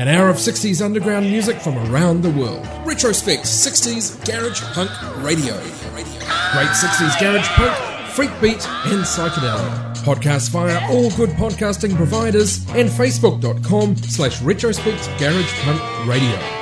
An hour of 60s underground music from around the world. Retrospect 60s Garage Punk Radio. Great 60s Garage Punk Freak Beat, and Psychedelic. Podcast via all good podcasting providers and facebook.com slash retrospect garage punk radio.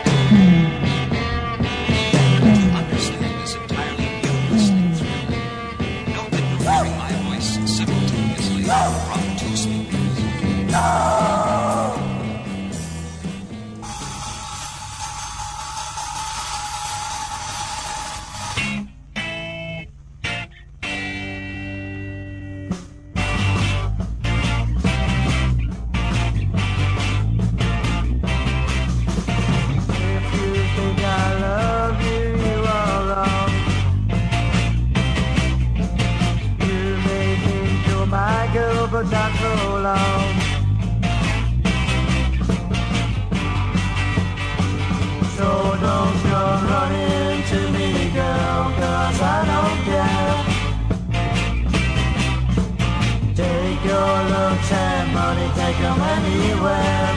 Come anywhere.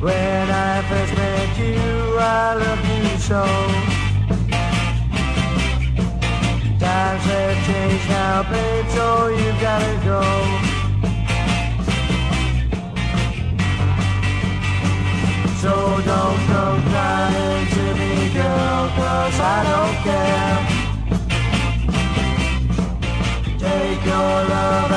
When I first met you, I loved you so. Times have changed now, babe, so you gotta go. So don't come crying to me, girl, cause I don't care. Take your love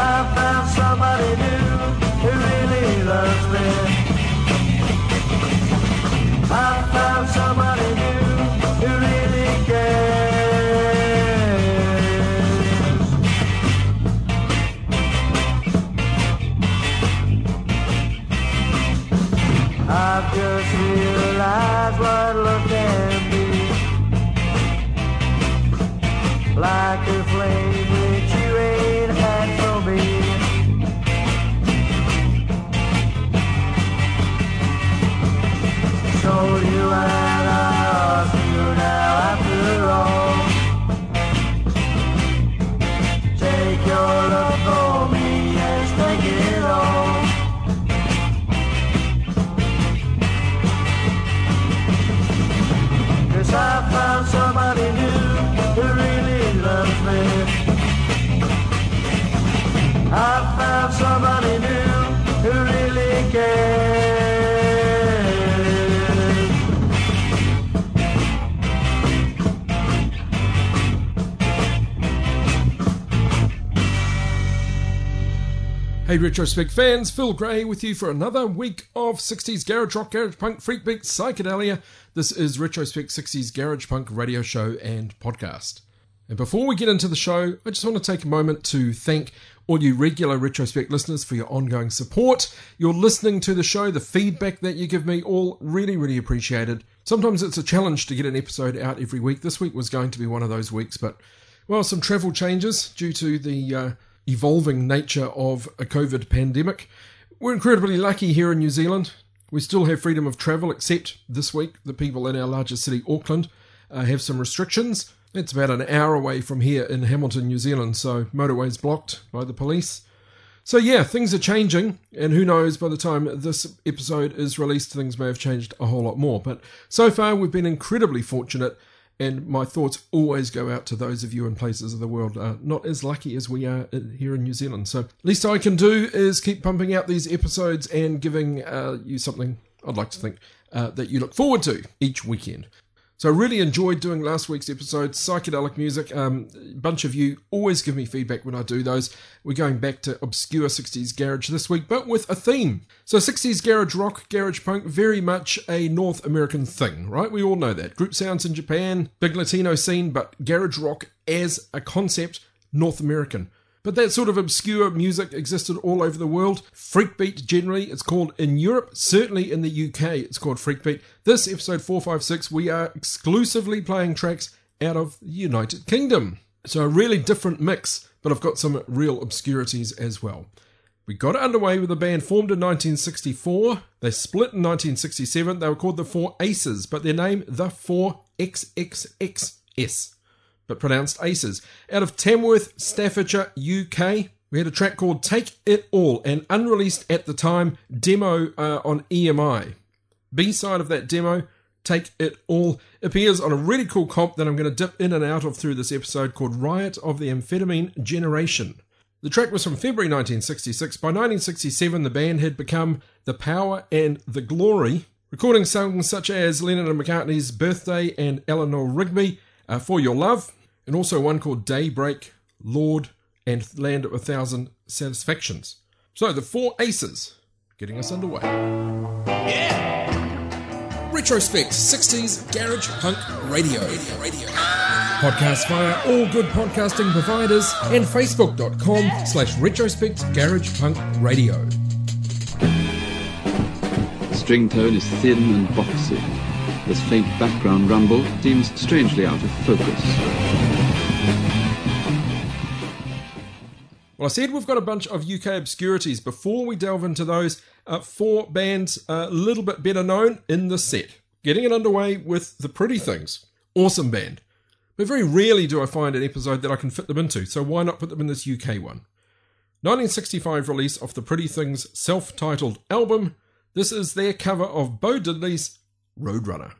I found somebody new who really loves me. I found somebody new. I've just realized what love can be. Like a flame. Hey Retrospect fans, Phil Gray with you for another week of 60s Garage Rock, Garage Punk, Freak Beat, Psychedelia. This is Retrospect 60s Garage Punk radio show and podcast. And before we get into the show, I just want to take a moment to thank all you regular Retrospect listeners for your ongoing support. You're listening to the show, the feedback that you give me, all really, really appreciated. Sometimes it's a challenge to get an episode out every week. This week was going to be one of those weeks, but well, some travel changes due to the uh, evolving nature of a COVID pandemic. We're incredibly lucky here in New Zealand. We still have freedom of travel, except this week, the people in our largest city, Auckland, uh, have some restrictions. It's about an hour away from here in Hamilton, New Zealand, so motorways blocked by the police. So, yeah, things are changing, and who knows, by the time this episode is released, things may have changed a whole lot more. But so far, we've been incredibly fortunate and my thoughts always go out to those of you in places of the world uh, not as lucky as we are here in New Zealand. So, least I can do is keep pumping out these episodes and giving uh, you something I'd like to think uh, that you look forward to each weekend. So I really enjoyed doing last week's episode, psychedelic music. Um, a bunch of you always give me feedback when I do those. We're going back to obscure 60s garage this week, but with a theme. So 60s garage rock, garage punk, very much a North American thing, right? We all know that. Group sounds in Japan, big Latino scene, but garage rock as a concept, North American. But that sort of obscure music existed all over the world. Freakbeat, generally, it's called in Europe. Certainly in the UK, it's called Freakbeat. This episode 456, we are exclusively playing tracks out of the United Kingdom. So a really different mix, but I've got some real obscurities as well. We got it underway with a band formed in 1964. They split in 1967. They were called the Four Aces, but their name, the Four XXXS but pronounced Aces. Out of Tamworth, Staffordshire, UK, we had a track called Take It All, an unreleased at the time demo uh, on EMI. B side of that demo, Take It All, appears on a really cool comp that I'm going to dip in and out of through this episode called Riot of the Amphetamine Generation. The track was from February 1966. By 1967, the band had become The Power and the Glory, recording songs such as Lennon and McCartney's Birthday and Eleanor Rigby, uh, For Your Love, and also one called Daybreak, Lord, and Land of a Thousand Satisfactions. So the four aces getting us underway. Yeah! Retrospect 60s Garage Punk Radio. radio, radio. Podcast via all good podcasting providers and facebook.com slash retrospect garage punk radio. String tone is thin and boxy. This faint background rumble seems strangely out of focus. Well, I said we've got a bunch of UK obscurities. Before we delve into those, uh, four bands a little bit better known in the set. Getting it underway with The Pretty Things. Awesome band. But very rarely do I find an episode that I can fit them into, so why not put them in this UK one? 1965 release of The Pretty Things self titled album. This is their cover of Bo Diddley's roadrunner.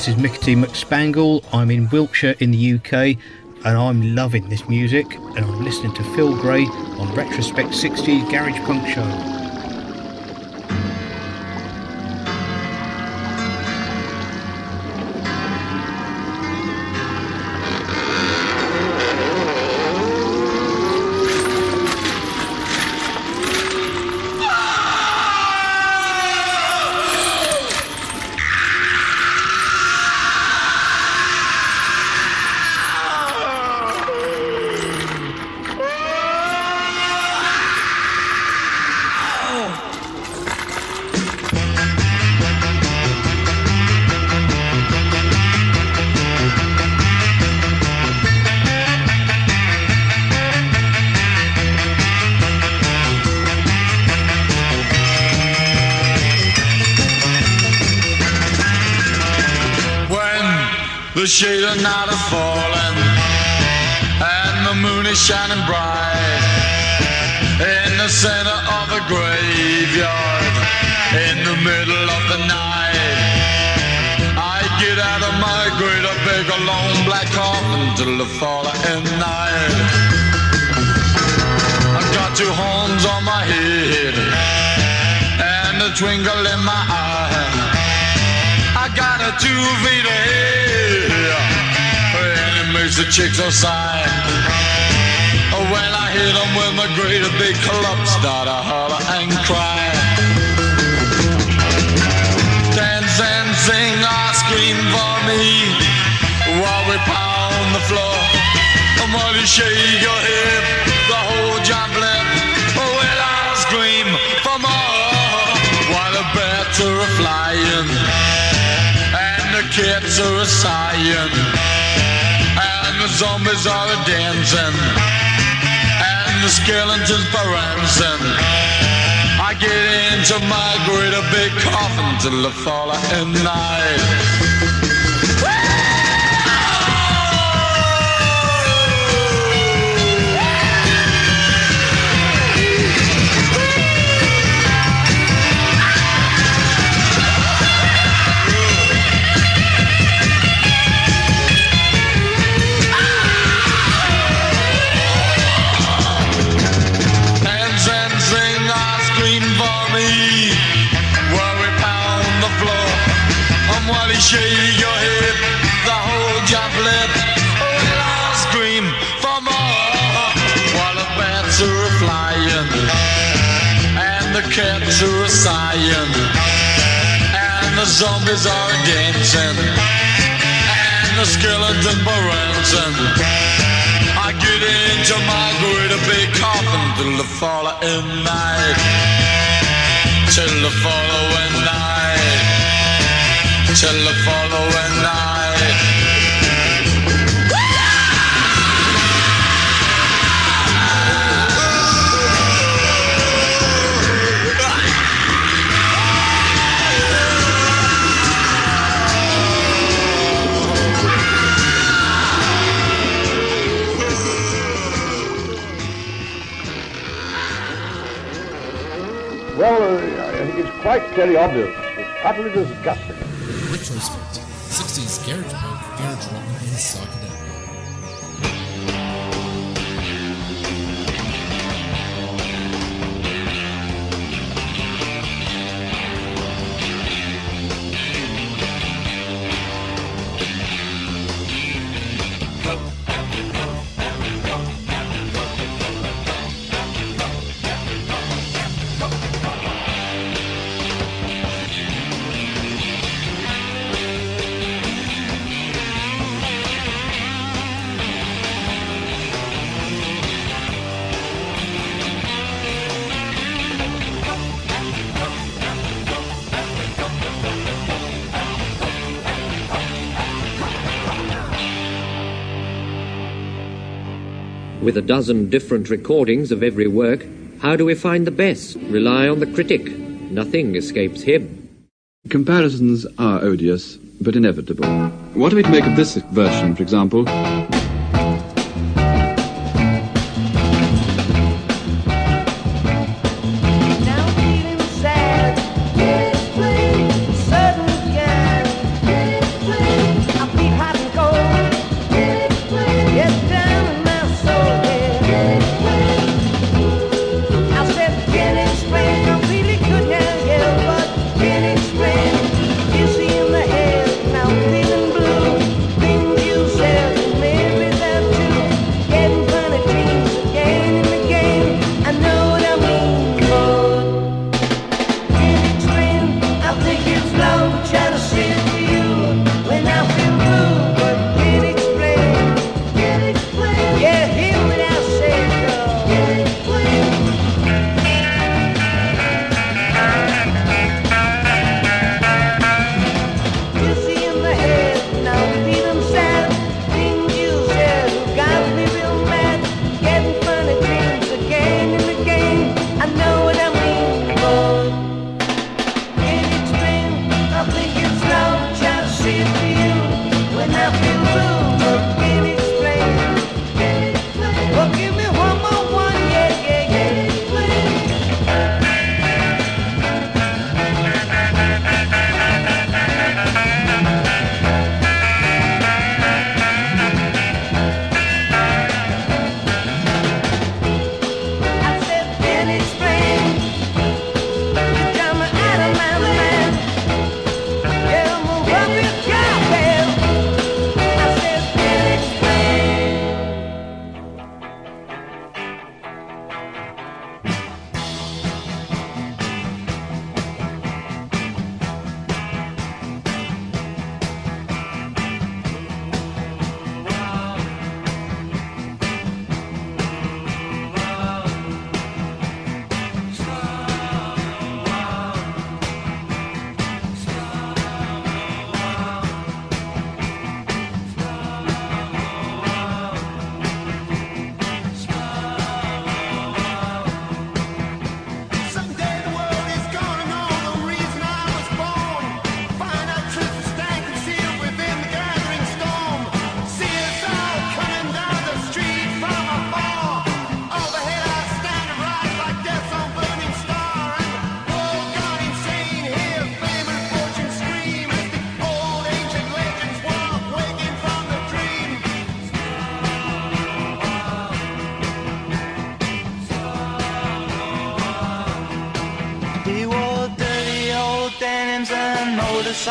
This is Mickey T. McSpangle. I'm in Wiltshire in the UK and I'm loving this music and I'm listening to Phil Gray on Retrospect 60s Garage Punk Show. Shade of night is falling, and the moon is shining bright in the center of the graveyard, in the middle of the night. I get out of my grave, a long black coffin till the falling night. I've got two horns on my head and a twinkle in my eye. I got a two feet ahead makes the chicks so sigh. Oh, when I hit them with my great big club, start to holler and cry. Dance and sing or scream for me while we pound the floor. And while you shake your hip, the whole job left. Oh, well, I scream for more while the bats are flying and the cats are sighing zombies are dancing and the skeletons prancing. I get into my great big coffin till the fall of night. And the cats and the zombies are dancing and the skeletons are prancing. I get into my great big coffin till the following night, till the following night till the following night. Well, uh, it's quite very obvious. It's utterly disgusting. Retrospect 60s Garage Punk, Garage Rock, and Psychedelic. With a dozen different recordings of every work, how do we find the best? Rely on the critic. Nothing escapes him. Comparisons are odious, but inevitable. What are we to make of this version, for example?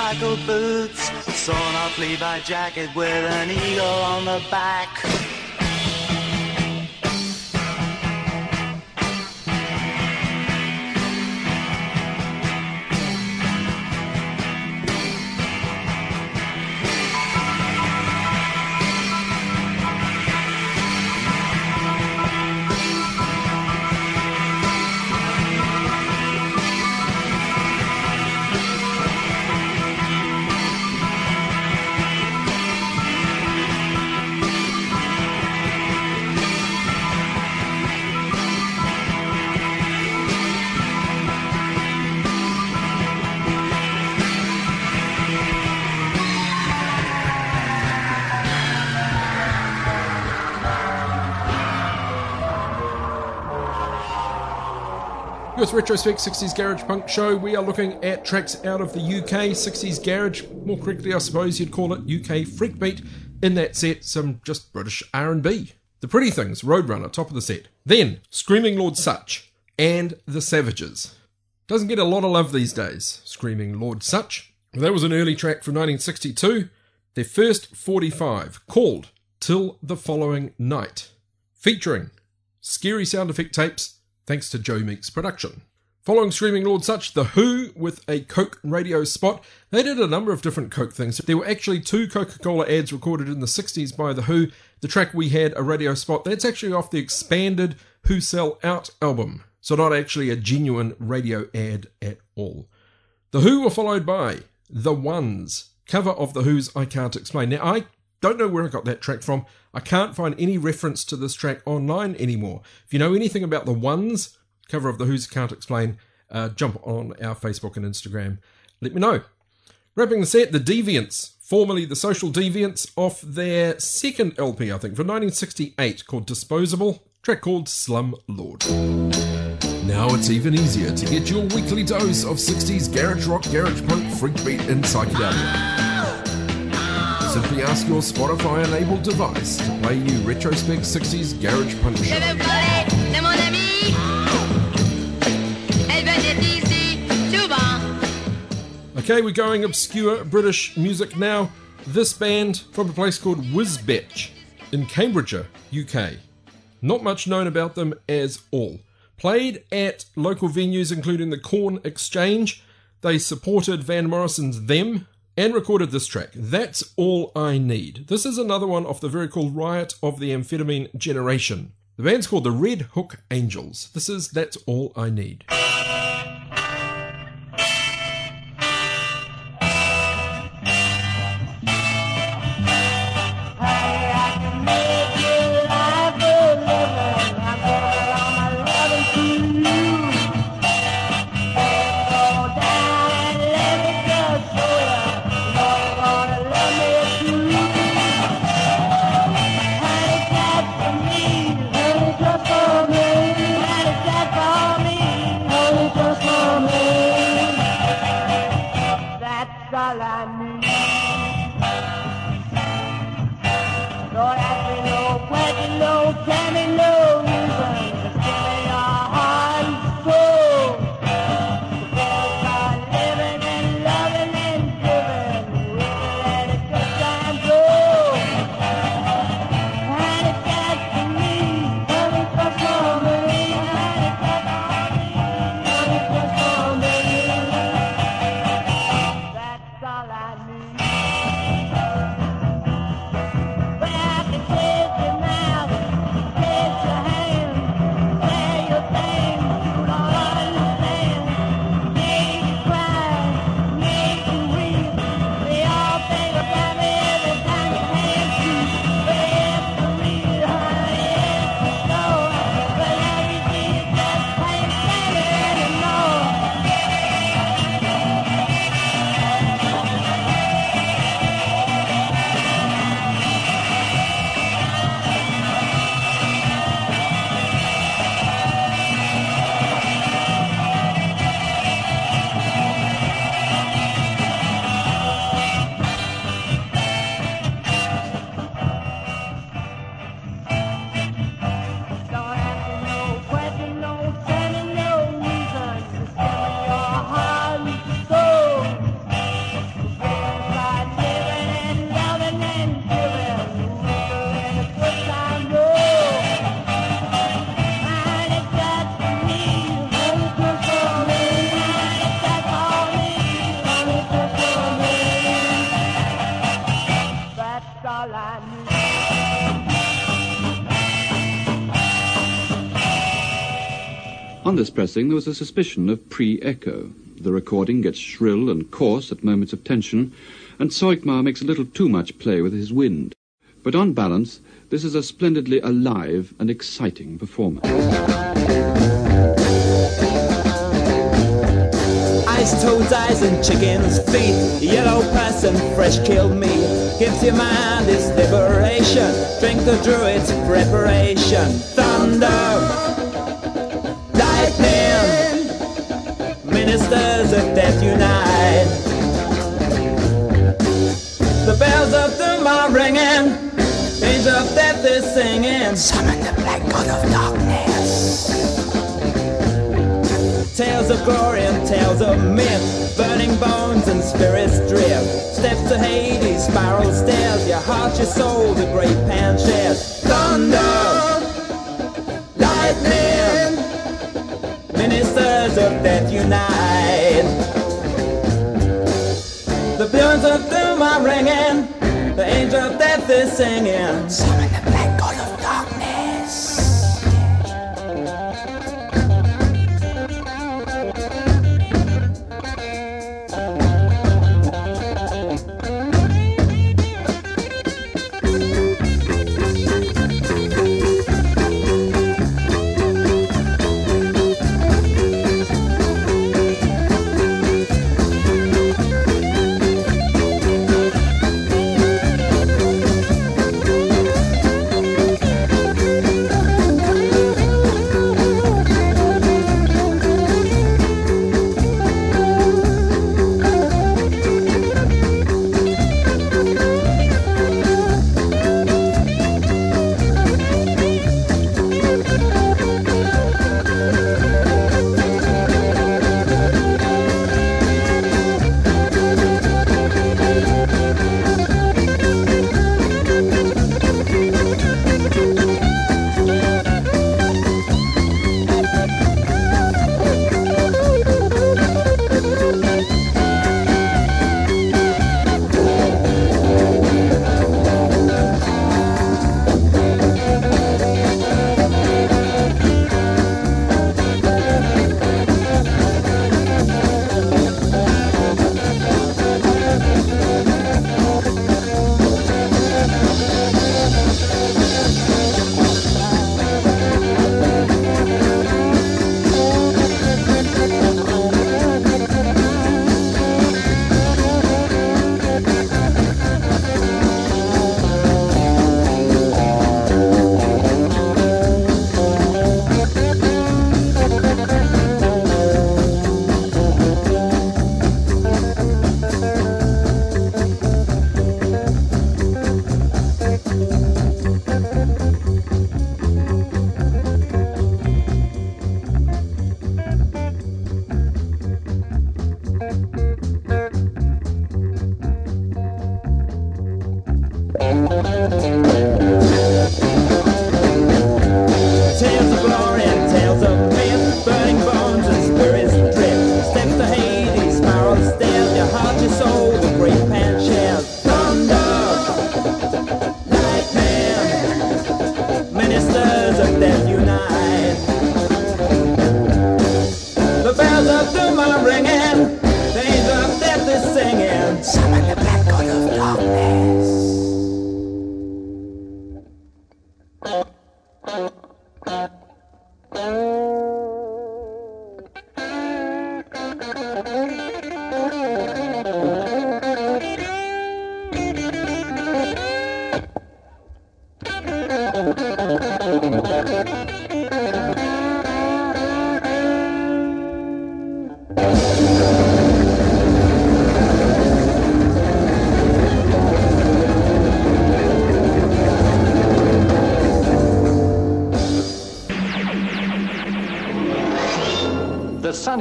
Motorcycle boots, sawn off Levi jacket with an eagle on the back. With Retrospect 60s Garage Punk Show, we are looking at tracks out of the UK 60s Garage, more correctly I suppose you'd call it UK Freakbeat. In that set, some just British R&B. The Pretty Things, Roadrunner, top of the set. Then, Screaming Lord Sutch and The Savages. Doesn't get a lot of love these days, Screaming Lord Sutch. That was an early track from 1962, their first 45, called Till the Following Night, featuring scary sound effect tapes thanks to Joe Meek's production. Following Screaming Lord Sutch, The Who with a Coke radio spot. They did a number of different Coke things. There were actually two Coca Cola ads recorded in the 60s by The Who. The track we had, a radio spot, that's actually off the expanded Who Sell Out album. So, not actually a genuine radio ad at all. The Who were followed by The Ones, cover of The Who's I Can't Explain. Now, I don't know where I got that track from. I can't find any reference to this track online anymore. If you know anything about the ones, cover of the Who's Can't Explain, uh, jump on our Facebook and Instagram. Let me know. Wrapping the set, The Deviants, formerly the Social Deviants, off their second LP, I think, from 1968, called Disposable, track called Slum Lord. Now it's even easier to get your weekly dose of 60s garage rock, garage punk, freak beat, and psychedelia. Simply ask your Spotify enabled device to play you Retrospect 60s Garage souvent. Okay, we're going obscure British music now. This band from a place called Wisbech in Cambridgeshire, UK. Not much known about them as all. Played at local venues including the Corn Exchange. They supported Van Morrison's Them and recorded this track. That's all I need. This is another one off the very cool Riot of the Amphetamine Generation. The band's called the Red Hook Angels. This is That's All I Need. Pressing, there was a suspicion of pre-echo. The recording gets shrill and coarse at moments of tension, and Soikmar makes a little too much play with his wind. But on balance, this is a splendidly alive and exciting performance. Ice toads, eyes and chickens' feet, yellow pus and fresh killed meat. Gives your mind its liberation. Drink the druid's preparation. Thunder, ministers of death unite. The bells of doom are ringing, angel of death is singing. Summon the black god of darkness. Tales of glory and tales of myth, burning bones and spirits drift. Steps to Hades, spiral stairs, your heart, your soul, the great pan shares. Thunder, The bells of doom are ringing, the angel of death is singing.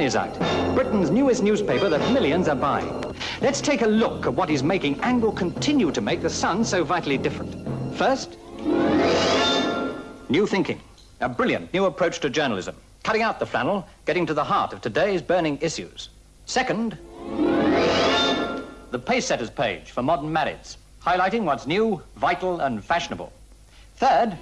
is out. Britain's newest newspaper that millions are buying. Let's take a look at what is making and will continue to make the sun so vitally different. First, new thinking. A brilliant new approach to journalism. Cutting out the flannel, getting to the heart of today's burning issues. Second, the Pacesetters page for modern marrieds, highlighting what's new, vital, and fashionable. Third,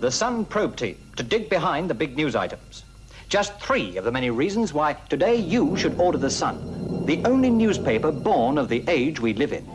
the Sun probe team to dig behind the big news items. Just three of the many reasons why today you should order The Sun, the only newspaper born of the age we live in.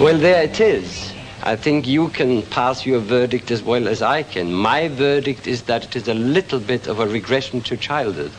Well, there it is. I think you can pass your verdict as well as I can. My verdict is that it is a little bit of a regression to childhood.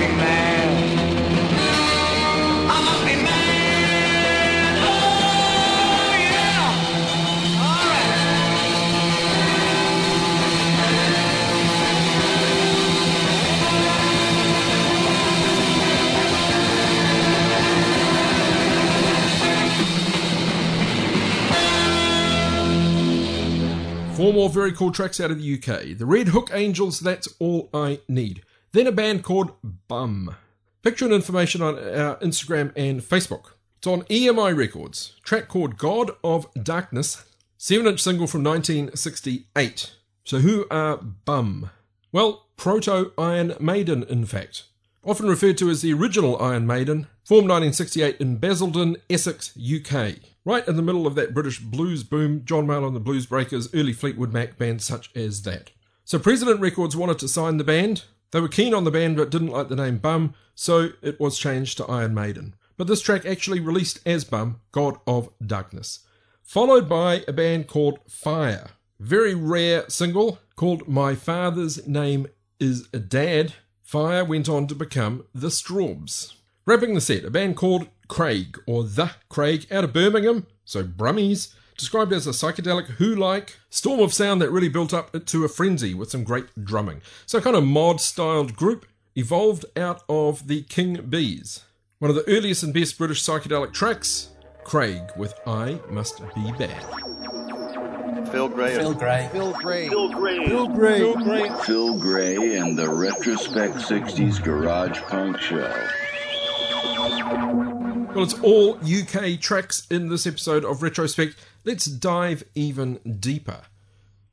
Right. Four more very cool tracks out of the UK. The Red Hook Angels, That's All I Need. Then a band called Bum. Picture and information on our Instagram and Facebook. It's on EMI Records. Track called God of Darkness, 7 inch single from 1968. So, who are Bum? Well, Proto Iron Maiden, in fact. Often referred to as the original Iron Maiden, formed 1968 in Basildon, Essex, UK. Right in the middle of that British blues boom, John Mayall and the Blues Breakers, early Fleetwood Mac bands such as that. So President Records wanted to sign the band. They were keen on the band but didn't like the name Bum, so it was changed to Iron Maiden. But this track actually released as Bum, God of Darkness. Followed by a band called Fire. Very rare single called My Father's Name is Dad. Fire went on to become The Strawbs. Wrapping the set, a band called Craig, or The Craig, out of Birmingham, so Brummies, described as a psychedelic Who like storm of sound that really built up to a frenzy with some great drumming. So, kind of mod styled group evolved out of the King Bees. One of the earliest and best British psychedelic tracks, Craig with I Must Be Bad. Phil Gray. Phil Gray. Phil Gray. Phil Gray. Phil Gray. Phil Gray. Phil Gray and the Retrospect 60s Garage Punk Show. Well, it's all UK tracks in this episode of Retrospect. Let's dive even deeper.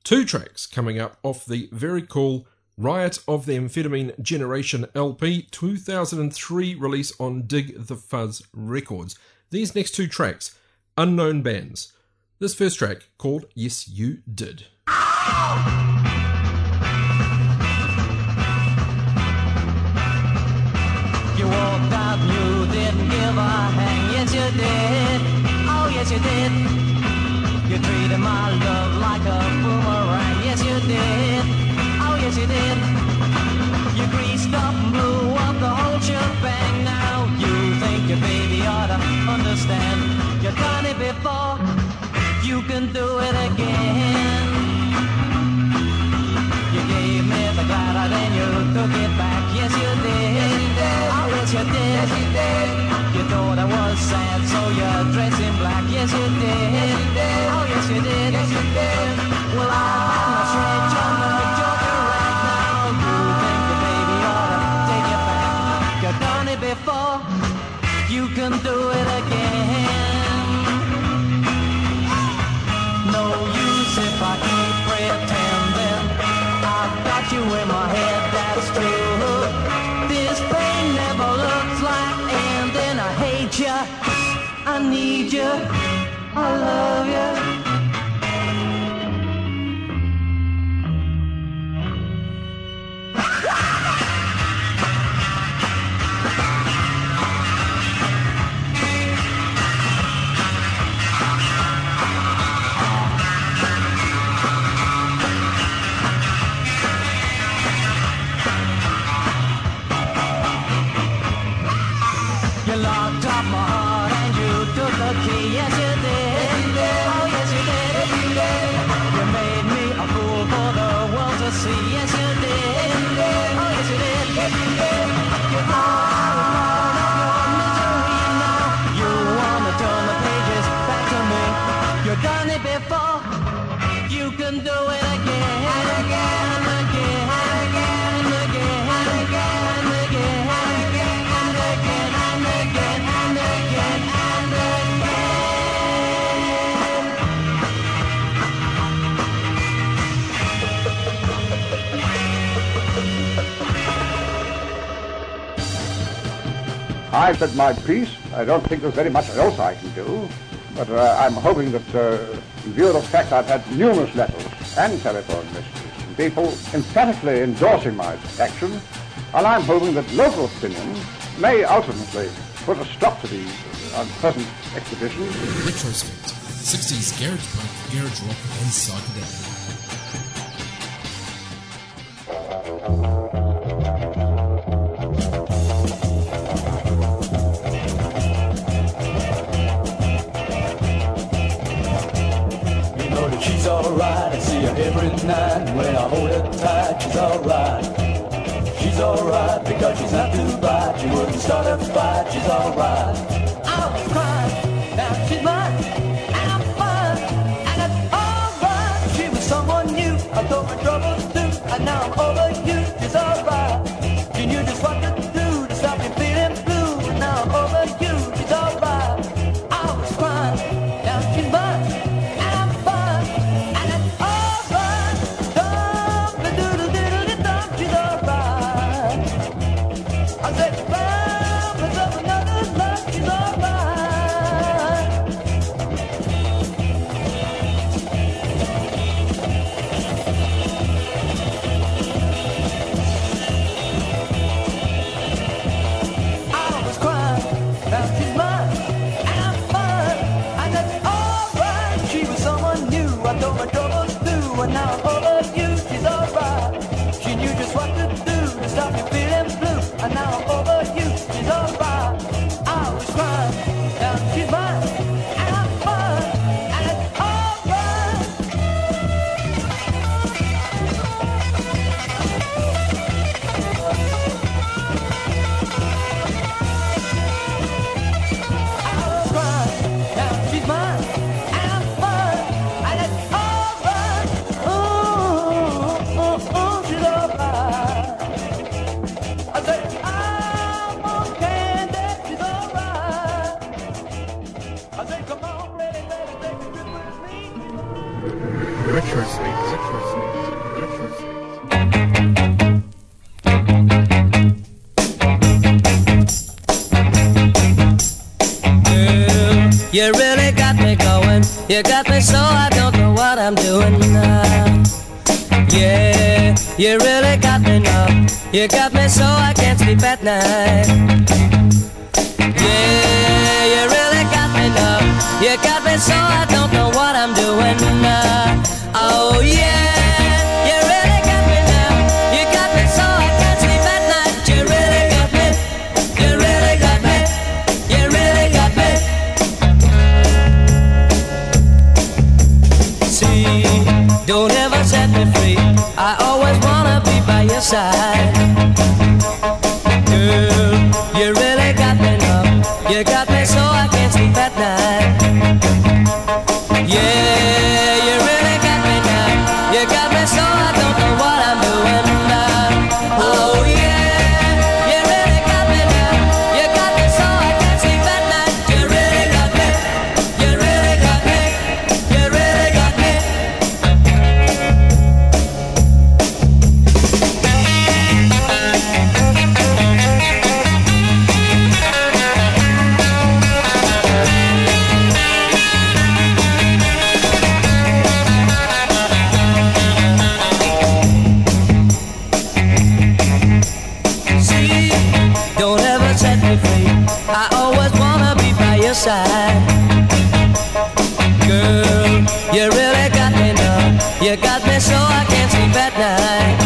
Two tracks coming up off the very cool Riot of the Amphetamine Generation LP 2003 release on Dig the Fuzz Records. These next two tracks, unknown bands. This first track called Yes You Did. You you didn't give a hang. Yes, you did. Oh, yes, you did. You treated my love like a boomerang. Yes, you did. Oh, yes, you did. You greased up and blew up the whole shebang. Now you think your baby ought to understand. You've done it before. You can do it again. You gave me the glider, then you took it back. Yes, you did. Oh, yes, you did. Yes, you did. You thought I was sad, so you dressed in black. Yes, you did. Oh, yes, you did. Yes, you did. Well, I'm a straight jumper, joker right now. You think your baby ought to take you back. You've done it before. You can do I've said my piece. I don't think there's very much else I can do. But uh, I'm hoping that, uh, in view of the fact I've had numerous letters and telephone messages from people emphatically endorsing my action, and I'm hoping that local opinion may ultimately put a stop to these unpleasant exhibitions. Retrospect 60s garage punk, garage rock, and psychedelic. She's alright. She's alright because she's not too bad. She wouldn't start a fight. She's alright. You got me so I can't sleep at night. Yeah, you really got me now. You got me so I don't know what I'm doing now. Side. Girl, you really got me now. You got me so I can't sleep at night.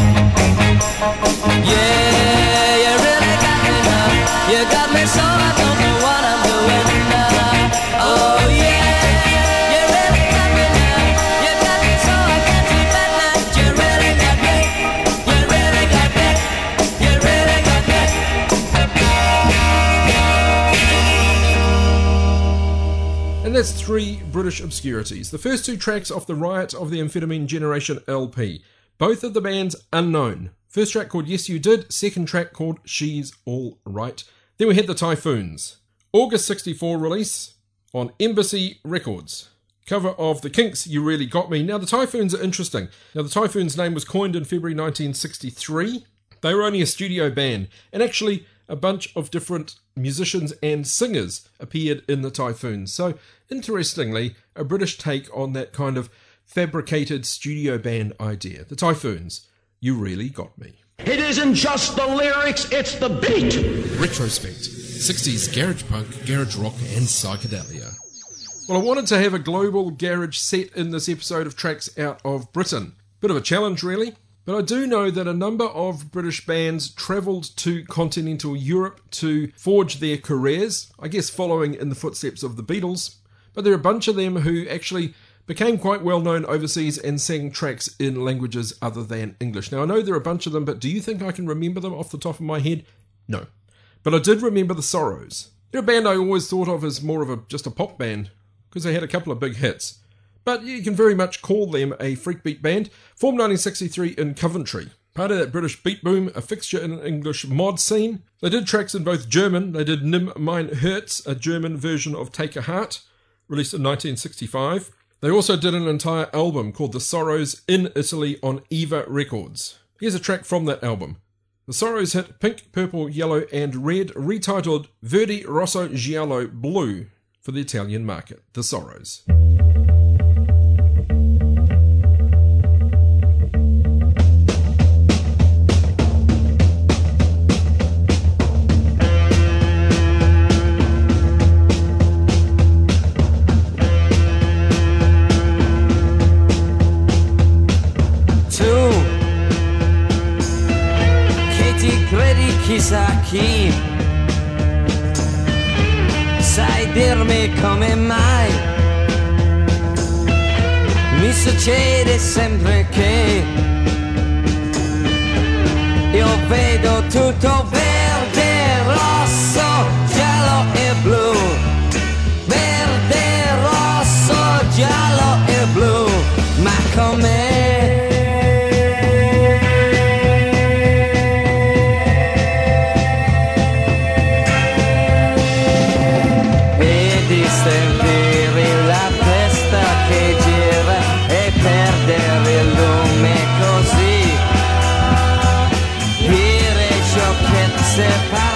Yeah, that's three British obscurities. The first two tracks off the Riot of the Amphetamine Generation LP. Both of the bands unknown. First track called Yes You Did, second track called She's All Right. Then we had the Typhoons. August 64 release on Embassy Records. Cover of The Kinks, You Really Got Me. Now, the Typhoons are interesting. Now, the Typhoons name was coined in February 1963. They were only a studio band, and actually, a bunch of different musicians and singers appeared in the Typhoons. So, interestingly, a British take on that kind of fabricated studio band idea. The Typhoons, You Really Got Me. It isn't just the lyrics, it's the beat. Retrospect 60s garage punk, garage rock, and psychedelia. Well, I wanted to have a global garage set in this episode of Tracks Out of Britain. Bit of a challenge, really. But I do know that a number of British bands travelled to continental Europe to forge their careers, I guess following in the footsteps of the Beatles. But there are a bunch of them who actually became quite well known overseas and sang tracks in languages other than English. Now, I know there are a bunch of them, but do you think I can remember them off the top of my head? No. But I did remember the Sorrows. They're a band I always thought of as more of a just a pop band because they had a couple of big hits. But you can very much call them a freak beat band. Formed 1963 in Coventry. Part of that British beat boom, a fixture in an English mod scene. They did tracks in both German. They did Nimm Mein Herz, a German version of Take a Heart, released in 1965. They also did an entire album called The Sorrows in Italy on Eva Records. Here's a track from that album. The Sorrows hit pink, purple, yellow, and red, retitled Verdi Rosso Giallo Blue for the Italian market. The Sorrows. Chissà chi, sai dirmi come mai? Mi succede sempre che io vedo tutto sciocchezze parlare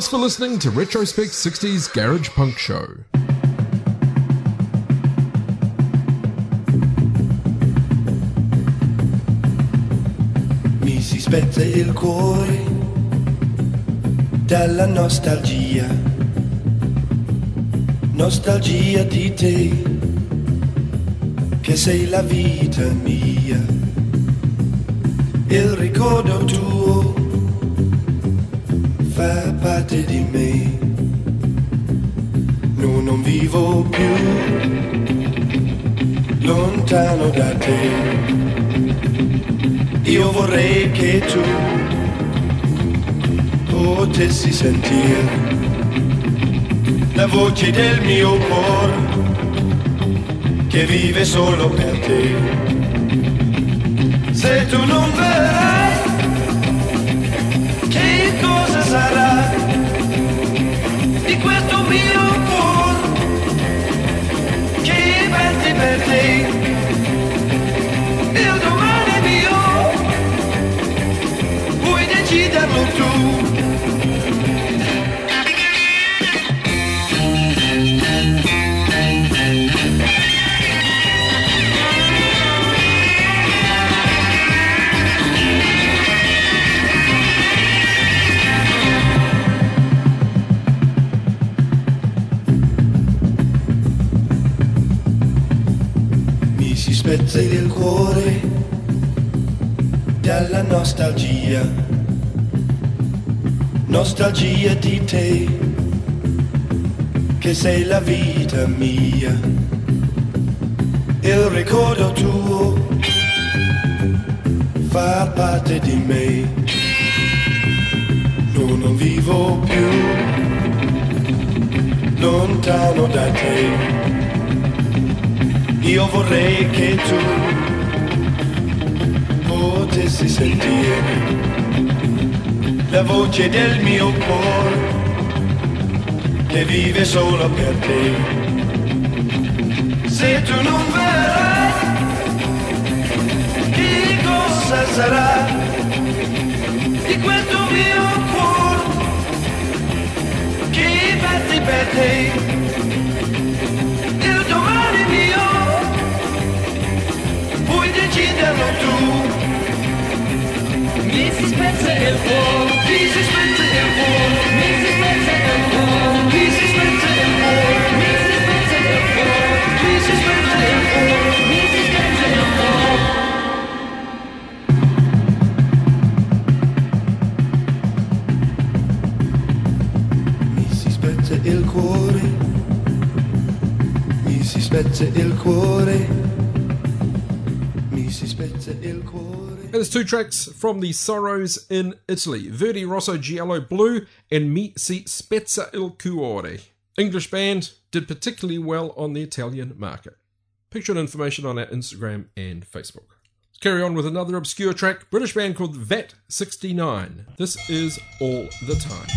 Thanks for listening to Retrospect 60s Garage Punk Show. Mi si spezza il cuore dalla nostalgia, nostalgia di te, che sei la vita mia, il ricordo tuo fa parte di me, no, non vivo più lontano da te. Io vorrei che tu potessi sentire la voce del mio cuore che vive solo per te. Se tu non verrai, questo mio cuore che batte per te? Il domani mio, puoi deciderlo tu. Nostalgia, nostalgia di te, che sei la vita mia, il ricordo tuo fa parte di me, no, non vivo più lontano da te. Io vorrei che tu potessi sentire la voce del mio cuore che vive solo per te. Se tu non verrai, che cosa sarà di questo mio cuore che batte per te? Il domani mio puoi deciderlo tu. Il cuore, mi si spezza il cuore, two tracks from the Sorrows in Italy Verdi Rosso Giallo Blue and Mi si spezza il cuore. English band did particularly well on the Italian market. Picture and information on our Instagram and Facebook. Let's carry on with another obscure track British band called VAT 69. This is All the Time.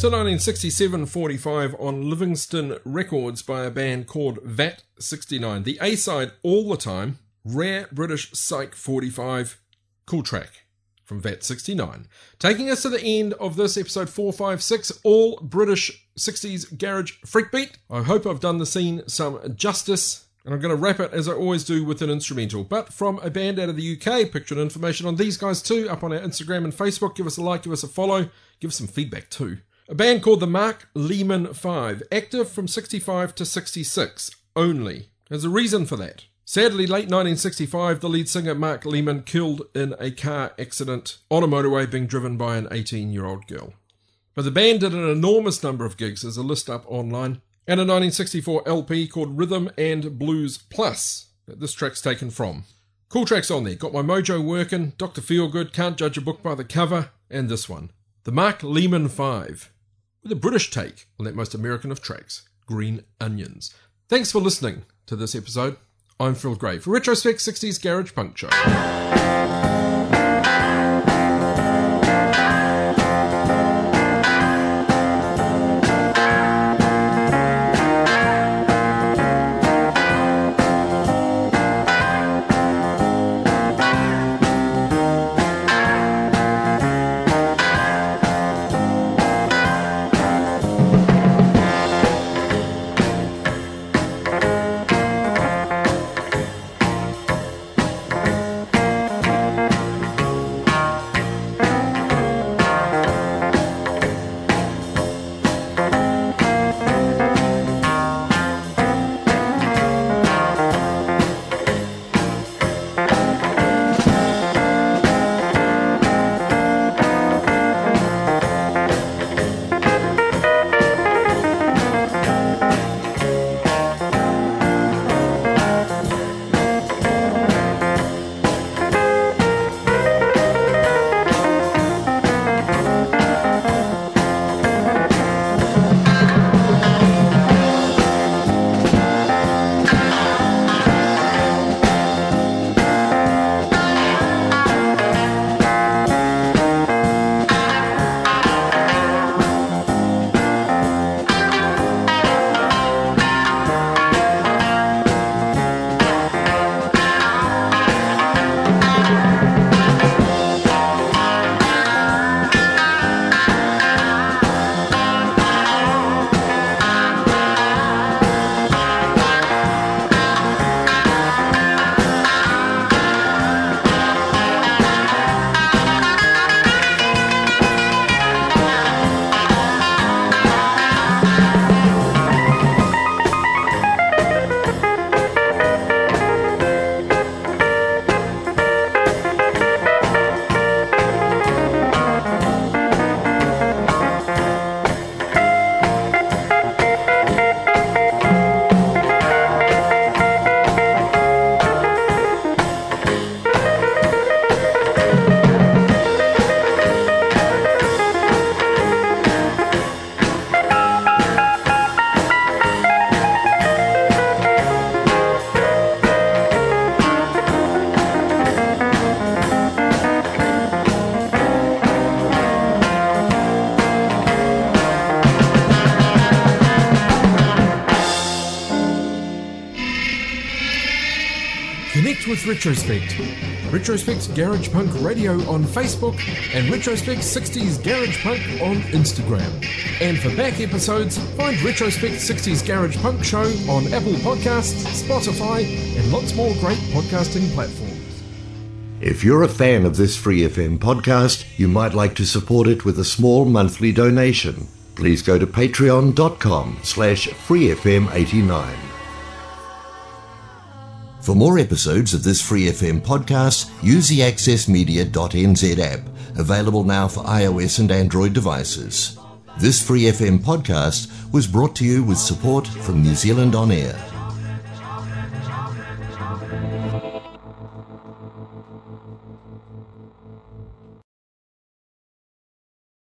It's a 1967 45 on Livingston Records by a band called VAT 69. The A side, All the Time, Rare British Psych 45, cool track from VAT 69. Taking us to the end of this episode 456, all British 60s garage freak beat. I hope I've done the scene some justice. And I'm going to wrap it as I always do with an instrumental, but from a band out of the UK. Picture and information on these guys too up on our Instagram and Facebook. Give us a like, give us a follow, give us some feedback too. A band called the Mark Leeman 5, active from 65 to 66 only. There's a reason for that. Sadly, late 1965, the lead singer Mark Leeman killed in a car accident on a motorway being driven by an 18 year old girl. But the band did an enormous number of gigs, there's a list up online, and a 1964 LP called Rhythm and Blues Plus that this track's taken from. Cool tracks on there. Got my mojo working, Dr. Feelgood, Can't Judge a Book by the Cover, and this one. The Mark Leeman 5. With a British take on that most American of tracks, Green Onions. Thanks for listening to this episode. I'm Phil Gray for Retrospect 60s Garage Punk Show. Retrospect. Retrospect's Garage Punk Radio on Facebook and Retrospect 60s Garage Punk on Instagram. And for back episodes, find Retrospect 60s Garage Punk Show on Apple Podcasts, Spotify, and lots more great podcasting platforms. If you're a fan of this Free FM podcast, you might like to support it with a small monthly donation. Please go to patreon.com slash freefm89. For more episodes of this Free FM podcast, use the accessmedia.nz app, available now for iOS and Android devices. This Free FM podcast was brought to you with support from New Zealand On Air.